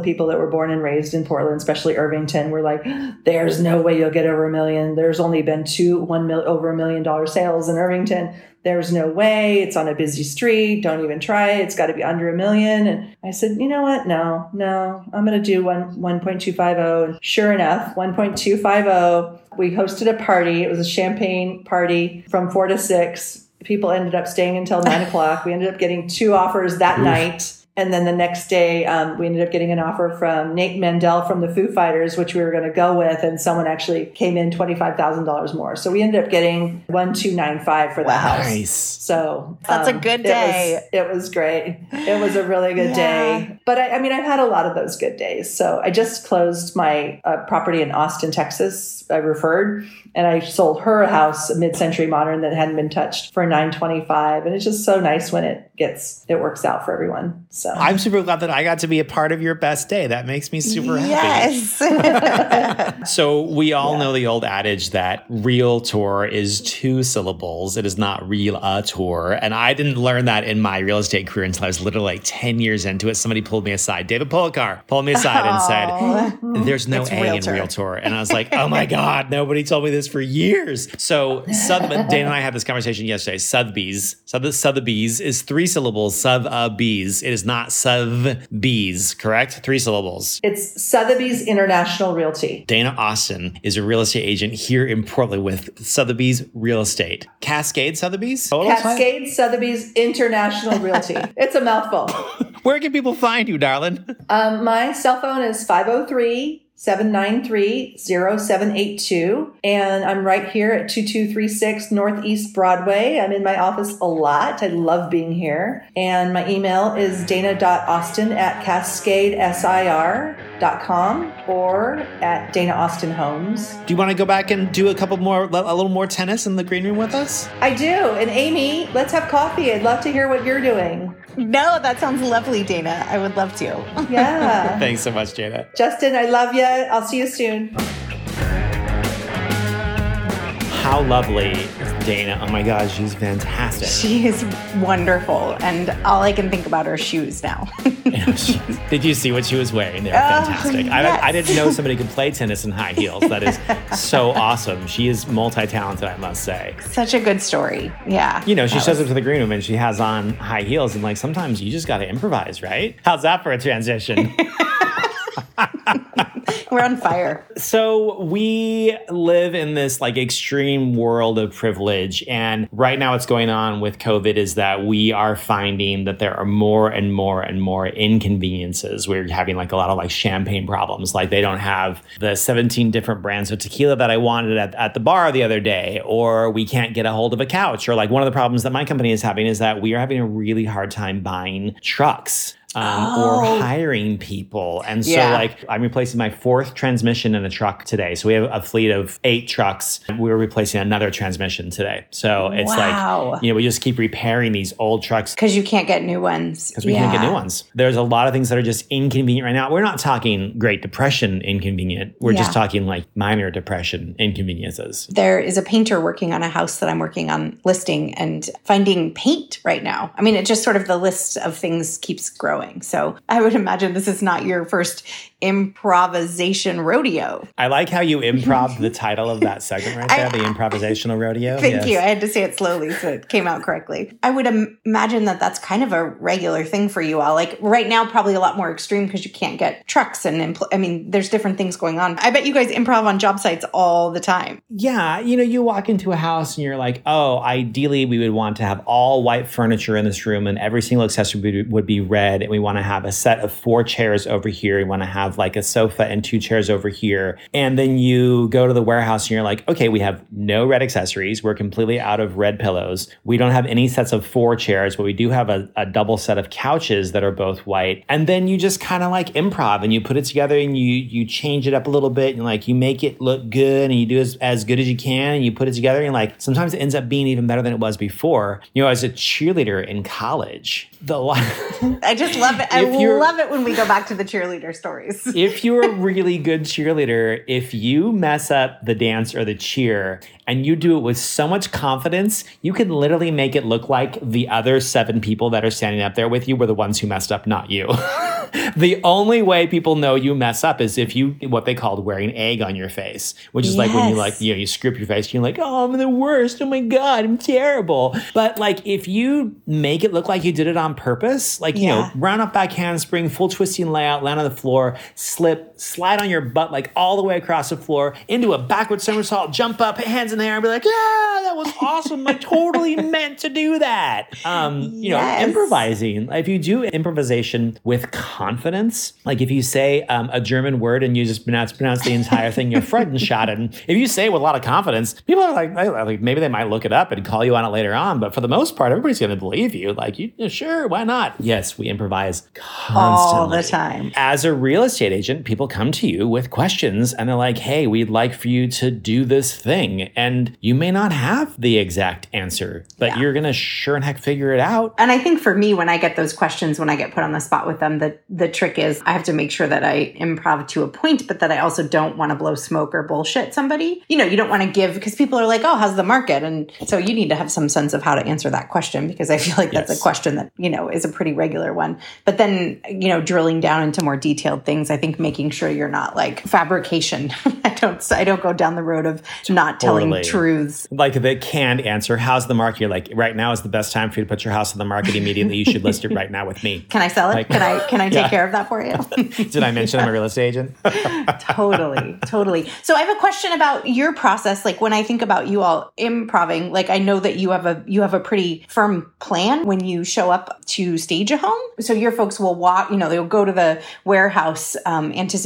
people that were born and raised in portland especially irvington were like there's no way you'll get over a million. There's only been two one mil over a million dollar sales in irvington. There's no way. It's on a busy street. Don't even try it. It's got to be under a million. And i said you know what? No no. I'm going to do one 1.250 and sure enough 1.250 we hosted a party. It was a champagne party from four to six people ended up staying until nine o'clock. We ended up getting two offers that night. And then the next day, um, we ended up getting an offer from Nate Mendel from the Foo Fighters, which we were going to go with. And someone actually came in $25,000 more. So we ended up getting 1295 for the house. Nice. So That's a um, good it was- day. It was, great. It was a really good Yeah. day. But I, I mean, I've had a lot of those good days. So I just closed my uh, property in Austin, Texas. I referred, and I sold her a house, a mid-century modern that hadn't been touched for nine twenty-five. And it's just so nice when it gets it works out for everyone. So I'm super glad that I got to be a part of your best day. That makes me super happy. Yes. So we all know the old adage that realtor is two syllables. It is not real a tour. And I didn't learn that in my real estate career until I was literally like 10 years into it. Somebody pulled me aside. David Polgar pulled me aside and said, oh. there's no It's A realtor. in realtor. And I was like, oh my God, nobody told me this for years. So South, Dana and I had this conversation yesterday. Sotheby's, Sotheby's is three syllables, Sotheby's. It is not Sotheby's, correct? Three syllables. it's Sotheby's International Realty. Dana Austin is a real estate agent here in Portland with Sotheby's Real Estate. Cascade Sotheby's? Total time? Cascade Sotheby's International Realty. it's a mouthful. Where can people find you, darling? Um, my cell phone is 503 793 0782. And I'm right here at 2236 Northeast Broadway. I'm in my office a lot. I love being here. And my email is dana.austin at cascadesir.com or at Dana Austin Homes. Do you want to go back and do a couple more, a little more tennis in the green room with us? I do. And Amy, let's have coffee. I'd love to hear what you're doing. no, that sounds lovely, Dana. I would love to. Yeah. Thanks so much, Jada. Justin, I love you. I'll see you soon. How lovely is Dana. Oh my gosh, she's fantastic. She is wonderful. And all I can think about are shoes now. Did you see what she was wearing? They were Oh, fantastic. yes. I, I didn't know somebody could play tennis in high heels. That is so awesome. She is multi talented, I must say. Such a good story. Yeah. You know, she shows was- up to the green room and she has on high heels, and like sometimes you just got to improvise, right? How's that for a transition? We're on fire. so we live in this like extreme world of privilege, and right now what's going on with COVID is that we are finding that there are more and more and more inconveniences. We're having like a lot of like champagne problems, like they don't have the 17 different brands of tequila that I wanted at, at the bar the other day, or we can't get a hold of a couch, or like one of the problems that my company is having is that we are having a really hard time buying trucks. Um, Oh. or hiring people. And so, Yeah. like, I'm replacing my fourth transmission in a truck today. So we have a fleet of eight trucks. We're replacing another transmission today. So it's Wow. like, you know, we just keep repairing these old trucks Because you can't get new ones. because we can't get new ones. There's a lot of things that are just inconvenient right now. We're not talking Great Depression inconvenient. We're just talking like minor depression inconveniences. There is a painter working on a house that I'm working on listing and finding paint right now. I mean, it just sort of the list of things keeps growing. So I would imagine this is not your first improvisation rodeo. I like how you improv the title of that segment right there, I- the improvisational rodeo. Thank Yes. you. I had to say it slowly so it came out correctly. I would Im- imagine that that's kind of a regular thing for you all. Like right now, probably a lot more extreme because you can't get trucks and empl- I mean, there's different things going on. I bet you guys improv on job sites all the time. Yeah, you know, you walk into a house and you're like, oh, ideally we would want to have all white furniture in this room and every single accessory would be, would be red. And we want to have a set of four chairs over here. We want to have like a sofa and two chairs over here. And then you go to the warehouse and you're like, okay, we have no red accessories. We're completely out of red pillows. We don't have any sets of four chairs, but we do have a, a double set of couches that are both white. And then you just kind of like improv and you put it together and you you change it up a little bit and like you make it look good and you do as, as good as you can and you put it together and like sometimes it ends up being even better than it was before. You know, as a cheerleader in college, the I just love it. I love it when we go back to the cheerleader stories. if you're a really good cheerleader, if you mess up the dance or the cheer and you do it with so much confidence, you can literally make it look like the other seven people that are standing up there with you were the ones who messed up, not you. the only way people know you mess up is if you what they called wearing egg on your face, which is like when you like you know you screw up your face, you're like, oh, I'm the worst. Oh my god, I'm terrible. But like if you make it look like you did it on purpose, like you know, Yeah. round up back handspring, full twisting layout, land on the floor, slip, slide on your butt like all the way across the floor into a backward somersault, jump up, hands in the air, and be like, yeah, that was awesome. I totally meant to do that. Um, you know, improvising. If you do improvisation with confidence, like if you say um, a German word and you just pronounce pronounce the entire thing, you're Freudenschatted. If you say it with a lot of confidence, people are like, like maybe they might look it up and call you on it later on. But for the most part, everybody's going to believe you. Like, you sure, why not? Yes, we improvise constantly All the time. as a real estate agent, people come to you with questions and they're like, hey, we'd like for you to do this thing. And you may not have the exact answer, but Yeah. you're going to sure and heck figure it out. And I think for me, when I get those questions, when I get put on the spot with them, the, the trick is I have to make sure that I improv to a point, but that I also don't want to blow smoke or bullshit somebody. You know, you don't want to give because people are like, oh, how's the market? And so you need to have some sense of how to answer that question because I feel like that's Yes. a question that, you know, is a pretty regular one. But then, you know, drilling down into more detailed things, I think making sure you're not like fabrication. I don't, I don't go down the road of not telling truths. Like the canned answer, how's the market? You're like, right now is the best time for you to put your house on the market immediately. You should list it right now with me. Can I sell it? Like- can I, can I take Yeah. care of that for you? Did I mention I'm a real estate agent? totally totally so i have a question about your process like when i think about you all improving like i know that you have a you have a pretty firm plan when you show up to stage a home so your folks will walk you know they'll go to the warehouse um, anticipating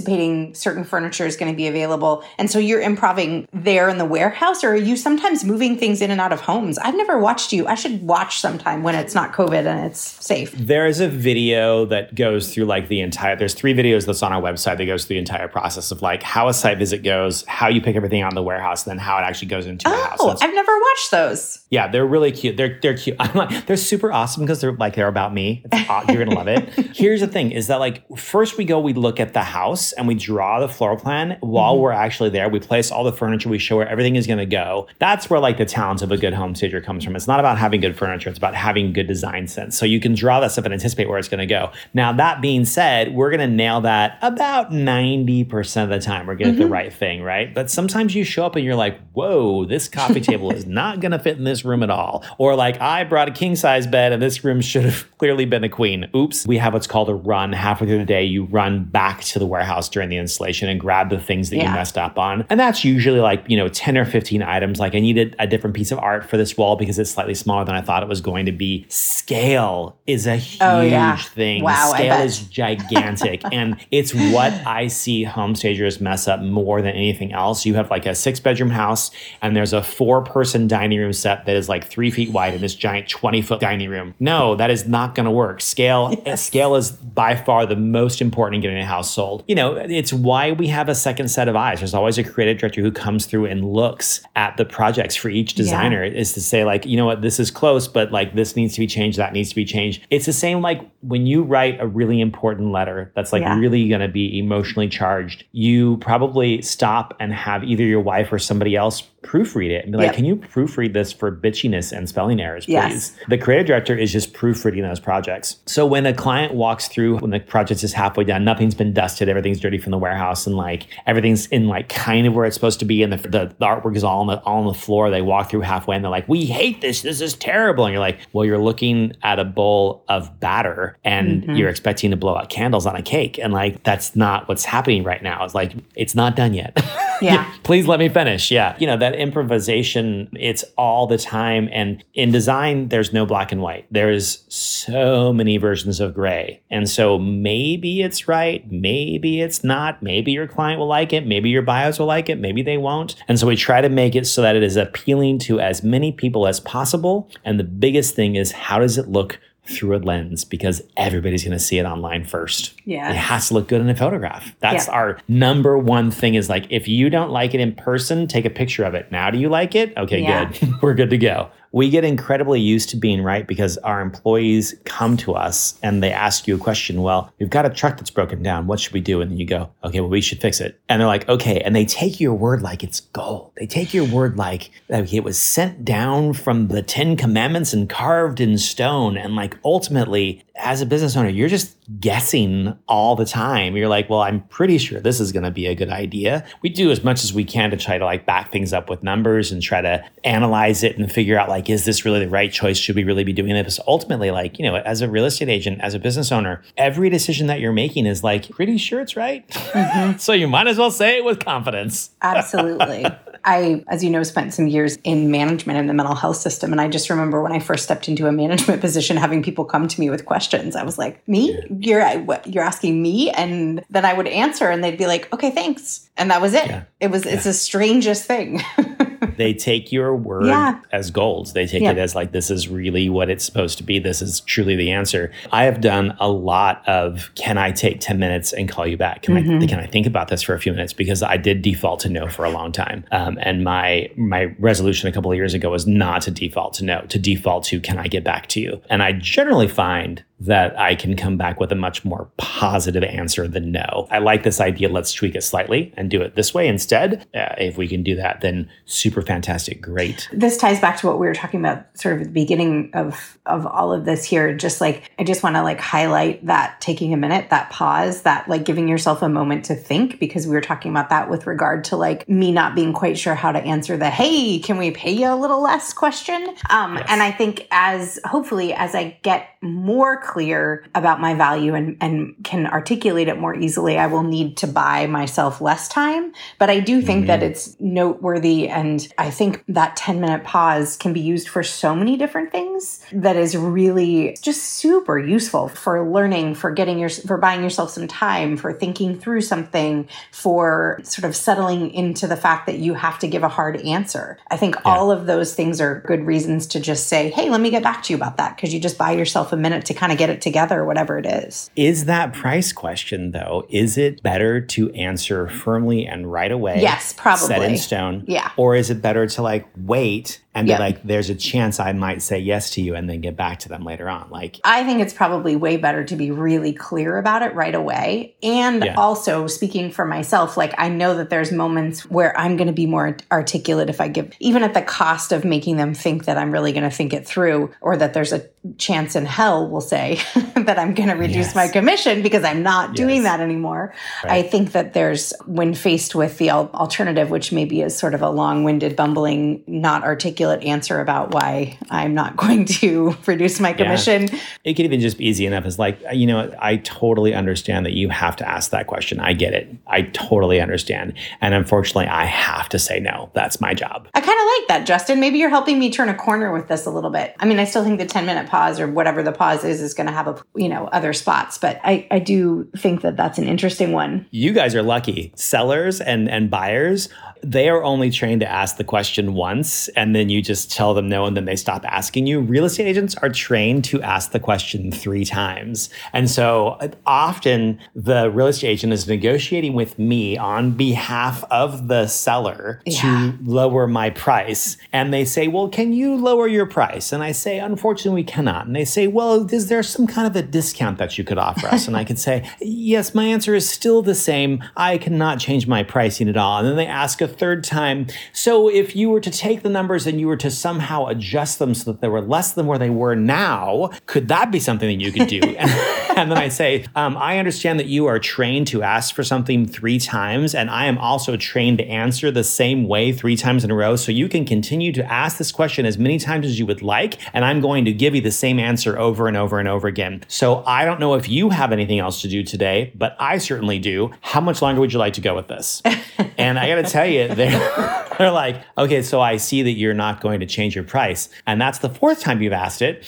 certain furniture is going to be available and so you're improving there in the warehouse or are you sometimes moving things in and out of homes i've never watched you i should watch sometime when it's not covid and it's safe There is a video that goes through like the entire. There's three videos that's on our website that goes through the entire process of like how a site visit goes, how you pick everything out in the warehouse, and then how it actually goes into your oh, house. oh i've never watched those yeah, they're really cute. They're they're cute. I'm like they're super awesome because they're like they're about me. It's, you're gonna love it. Here's the thing: is that like first we go, we look at the house and we draw the floor plan while mm-hmm. we're actually there. We place all the furniture. We show where everything is gonna go. That's where like the talent of a good home stager comes from. It's not about having good furniture. It's about having good design sense. So you can draw that stuff and anticipate where it's gonna go. Now that being said, we're gonna nail that about ninety percent of the time. We're gonna get the mm-hmm. right thing, right? But sometimes you show up and you're like, whoa, this coffee table is not gonna fit in this room at all. Or like, I brought a king size bed and this room should have clearly been a queen. Oops. We have what's called a run. Halfway through the day, you run back to the warehouse during the installation and grab the things that you messed up on. And that's usually like, you know, 10 or 15 items. Like I needed a different piece of art for this wall because it's slightly smaller than I thought it was going to be. Scale is a huge Oh, yeah. thing. Wow, Scale is gigantic. and it's what I see home stagers mess up more than anything else. You have like a six bedroom house, and there's a four person dining room set that is like three feet wide in this giant 20 foot dining room. No, that is not going to work. Scale, yes. scale is by far the most important in getting a house sold. You know, it's why we have a second set of eyes. There's always a creative director who comes through and looks at the projects for each designer yeah. is to say like, you know what, this is close, but like this needs to be changed, that needs to be changed. It's the same like when you write a really important letter that's like yeah. really going to be emotionally charged, you probably stop and have either your wife or somebody else proofread it and be like, yep. can you proofread this for bitchiness and spelling errors, please? Yes. The creative director is just proofreading those projects. So when a client walks through, when the project is halfway done, nothing's been dusted, everything's dirty from the warehouse, and like everything's in like kind of where it's supposed to be, and the, the, the artwork is all on the all on the floor. They walk through halfway and they're like, "We hate this. This is terrible." And you're like, "Well, you're looking at a bowl of batter and mm-hmm. you're expecting to blow out candles on a cake, and like that's not what's happening right now. It's like it's not done yet." Yeah. Please let me finish. Yeah. You know that improvisation. It's all the time, and in design, there's no black and white. There's so many versions of gray, and so maybe it's right, maybe it's not. Maybe your client will like it, maybe your buyers will like it, maybe they won't. And so we try to make it so that it is appealing to as many people as possible. And the biggest thing is how does it look through a lens because everybody's going to see it online first. Yeah. It has to look good in a photograph. That's yeah. our number one thing is like if you don't like it in person, take a picture of it. Now do you like it? Okay, yeah. good. We're good to go we get incredibly used to being right because our employees come to us and they ask you a question. Well, we've got a truck that's broken down. What should we do? And then you go, okay, well, we should fix it. And they're like, okay. And they take your word like it's gold. They take your word like it was sent down from the 10 commandments and carved in stone. And like ultimately, as a business owner, you're just guessing all the time. You're like, well, I'm pretty sure this is going to be a good idea. We do as much as we can to try to like back things up with numbers and try to analyze it and figure out like, is this really the right choice? Should we really be doing this? Ultimately, like, you know, as a real estate agent, as a business owner, every decision that you're making is like, pretty sure it's right. Mm-hmm. so you might as well say it with confidence. Absolutely. I, as you know, spent some years in management in the mental health system. And I just remember when I first stepped into a management position, having people come to me with questions. I was like, me? Yeah. You're, what, you're asking me? And then I would answer and they'd be like, okay, thanks. And that was it. Yeah. It was, yeah. it's the strangest thing. they take your word yeah. as gold. They take yeah. it as like this is really what it's supposed to be. This is truly the answer. I have done a lot of can I take 10 minutes and call you back? Can mm-hmm. I can I think about this for a few minutes because I did default to no for a long time. Um, and my my resolution a couple of years ago was not to default to no, to default to can I get back to you? And I generally find that I can come back with a much more positive answer than no. I like this idea. Let's tweak it slightly and do it this way instead. Uh, if we can do that, then super fantastic. Great. This ties back to what we were talking about sort of at the beginning of, of all of this here. Just like, I just want to like highlight that taking a minute, that pause, that like giving yourself a moment to think, because we were talking about that with regard to like me not being quite sure how to answer the, hey, can we pay you a little less question? Um, yes. And I think as hopefully as I get more clear about my value and, and can articulate it more easily, I will need to buy myself less time. But I do think mm-hmm. that it's noteworthy. And I think that 10 minute pause can be used for so many different things that is really just super useful for learning, for getting your, for buying yourself some time, for thinking through something, for sort of settling into the fact that you have to give a hard answer. I think yeah. all of those things are good reasons to just say, Hey, let me get back to you about that. Cause you just buy yourself a minute to kind of get it together, whatever it is. Is that price question though? Is it better to answer firmly and right away? Yes, probably. Set in stone. Yeah. Or is it better to like wait and yep. be like, there's a chance I might say yes to you and then get back to them later on. Like, I think it's probably way better to be really clear about it right away. And yeah. also, speaking for myself, like, I know that there's moments where I'm going to be more articulate if I give, even at the cost of making them think that I'm really going to think it through or that there's a chance in hell, we'll say, that I'm going to reduce yes. my commission because I'm not doing yes. that anymore. Right. I think that there's, when faced with the alternative, which maybe is sort of a long winded, bumbling, not articulate articulate answer about why I'm not going to reduce my commission. Yeah. It could even just be easy enough as like, you know, I totally understand that you have to ask that question. I get it. I totally understand. And unfortunately, I have to say no. That's my job. I kind of like that, Justin. Maybe you're helping me turn a corner with this a little bit. I mean, I still think the 10 minute pause or whatever the pause is is going to have a, you know, other spots, but I, I do think that that's an interesting one. You guys are lucky. Sellers and, and buyers they are only trained to ask the question once and then you just tell them no and then they stop asking you. Real estate agents are trained to ask the question three times. And so uh, often the real estate agent is negotiating with me on behalf of the seller yeah. to lower my price. And they say, Well, can you lower your price? And I say, Unfortunately, we cannot. And they say, Well, is there some kind of a discount that you could offer us? and I could say, Yes, my answer is still the same. I cannot change my pricing at all. And then they ask a third time. So if you were to take the numbers and you were to somehow adjust them so that they were less than where they were now, could that be something that you could do? and, then I say, um, I understand that you are trained to ask for something three times, and I am also trained to answer the same way three times in a row. So you can continue to ask this question as many times as you would like, and I'm going to give you the same answer over and over and over again. So I don't know if you have anything else to do today, but I certainly do. How much longer would you like to go with this? and I got to tell you, they're, they're like, okay, so I see that you're not going to change your price. And that's the fourth time you've asked it.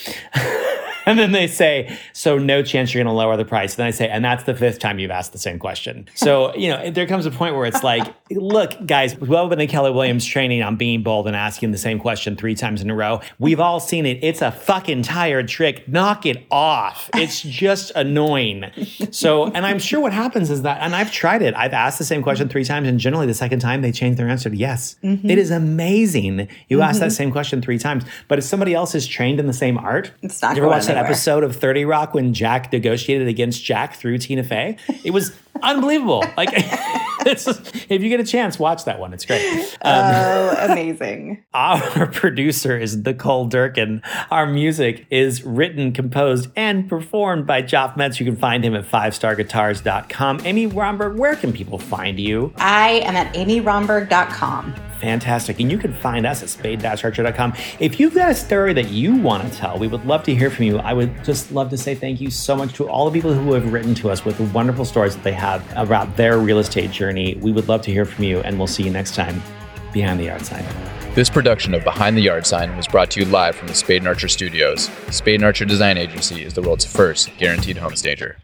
and then they say, so no chance you're going to lower the price. And then I say, and that's the fifth time you've asked the same question. So, you know, there comes a point where it's like, look, guys, we've all been in Keller Williams training on being bold and asking the same question three times in a row. We've all seen it. It's a fucking tired trick. Knock it off. It's just annoying. So, and I'm sure what happens is that, and I've tried it. I've asked the same question three times, and generally the second time they change their answer to yes. Mm-hmm. It is amazing. You mm-hmm. ask that same question three times, but if somebody else is trained in the same art, it's not you ever watch that episode of 30 Rock when Jack negotiated against Jack through Tina Fey? It was unbelievable. Like, if you get a chance, watch that one. It's great. Um, oh, amazing. Our producer is Nicole Durkin. Our music is written, composed, and performed by Joff Metz. You can find him at fivestarguitars.com. Amy Romberg, where can people find you? I am at amyromberg.com. Fantastic. And you can find us at spade-archer.com. If you've got a story that you want to tell, we would love to hear from you. I would just love to say thank you so much to all the people who have written to us with the wonderful stories that they have about their real estate journey. We would love to hear from you, and we'll see you next time behind the yard sign. This production of Behind the Yard Sign was brought to you live from the Spade and Archer Studios. Spade and Archer Design Agency is the world's first guaranteed home stager.